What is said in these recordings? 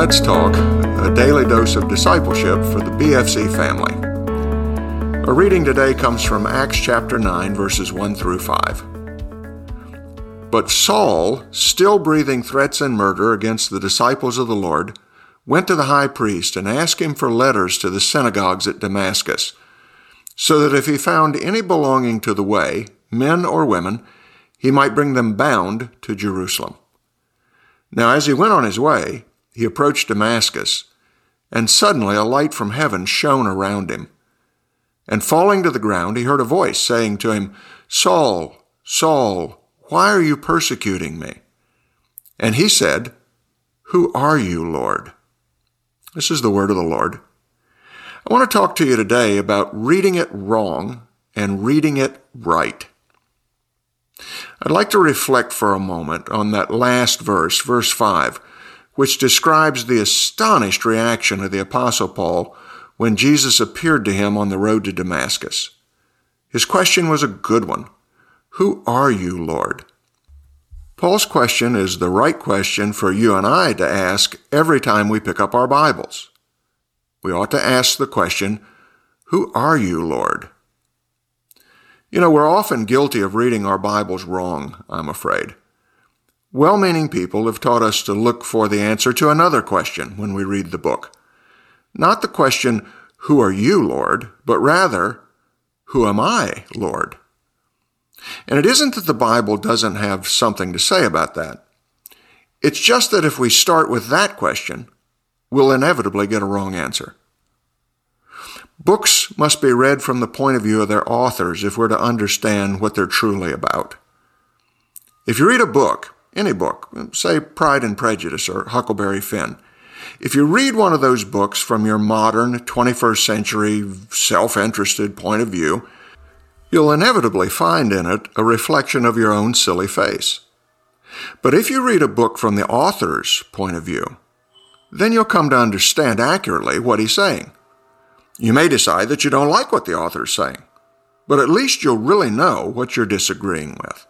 Let's Talk, a daily dose of discipleship for the BFC family. Our reading today comes from Acts chapter 9, verses 1 through 5. But Saul, still breathing threats and murder against the disciples of the Lord, went to the high priest and asked him for letters to the synagogues at Damascus, so that if he found any belonging to the way, men or women, he might bring them bound to Jerusalem. Now, as he went on his way, he approached Damascus, and suddenly a light from heaven shone around him. And falling to the ground, he heard a voice saying to him, Saul, Saul, why are you persecuting me? And he said, Who are you, Lord? This is the word of the Lord. I want to talk to you today about reading it wrong and reading it right. I'd like to reflect for a moment on that last verse, verse 5, which describes the astonished reaction of the Apostle Paul when Jesus appeared to him on the road to Damascus. His question was a good one Who are you, Lord? Paul's question is the right question for you and I to ask every time we pick up our Bibles. We ought to ask the question, Who are you, Lord? You know, we're often guilty of reading our Bibles wrong, I'm afraid. Well meaning people have taught us to look for the answer to another question when we read the book. Not the question, Who are you, Lord? but rather, Who am I, Lord? And it isn't that the Bible doesn't have something to say about that. It's just that if we start with that question, we'll inevitably get a wrong answer. Books must be read from the point of view of their authors if we're to understand what they're truly about. If you read a book, any book, say Pride and Prejudice or Huckleberry Finn, if you read one of those books from your modern 21st century self interested point of view, you'll inevitably find in it a reflection of your own silly face. But if you read a book from the author's point of view, then you'll come to understand accurately what he's saying. You may decide that you don't like what the author is saying, but at least you'll really know what you're disagreeing with.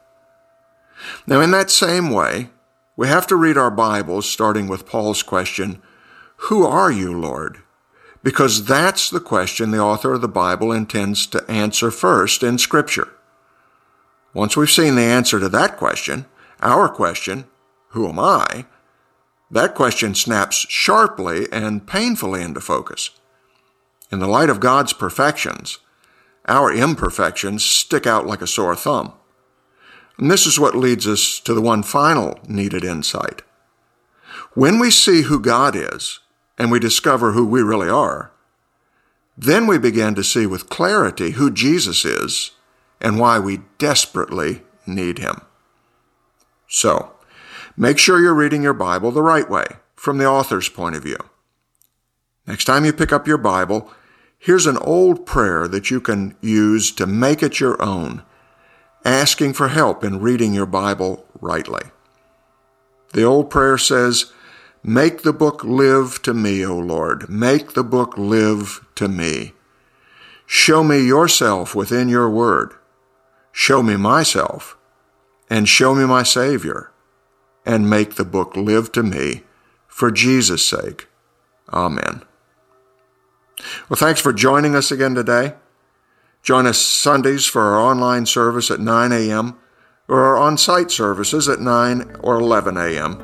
Now, in that same way, we have to read our Bibles starting with Paul's question, Who are you, Lord? Because that's the question the author of the Bible intends to answer first in Scripture. Once we've seen the answer to that question, our question, Who am I? That question snaps sharply and painfully into focus. In the light of God's perfections, our imperfections stick out like a sore thumb. And this is what leads us to the one final needed insight. When we see who God is and we discover who we really are, then we begin to see with clarity who Jesus is and why we desperately need him. So, make sure you're reading your Bible the right way, from the author's point of view. Next time you pick up your Bible, Here's an old prayer that you can use to make it your own, asking for help in reading your Bible rightly. The old prayer says, Make the book live to me, O Lord. Make the book live to me. Show me yourself within your word. Show me myself and show me my Savior and make the book live to me for Jesus' sake. Amen. Well, thanks for joining us again today. Join us Sundays for our online service at 9 a.m. or our on site services at 9 or 11 a.m.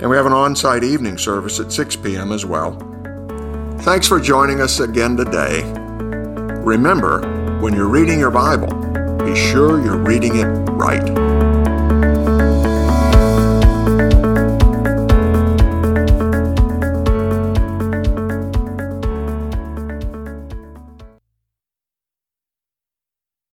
And we have an on site evening service at 6 p.m. as well. Thanks for joining us again today. Remember, when you're reading your Bible, be sure you're reading it right.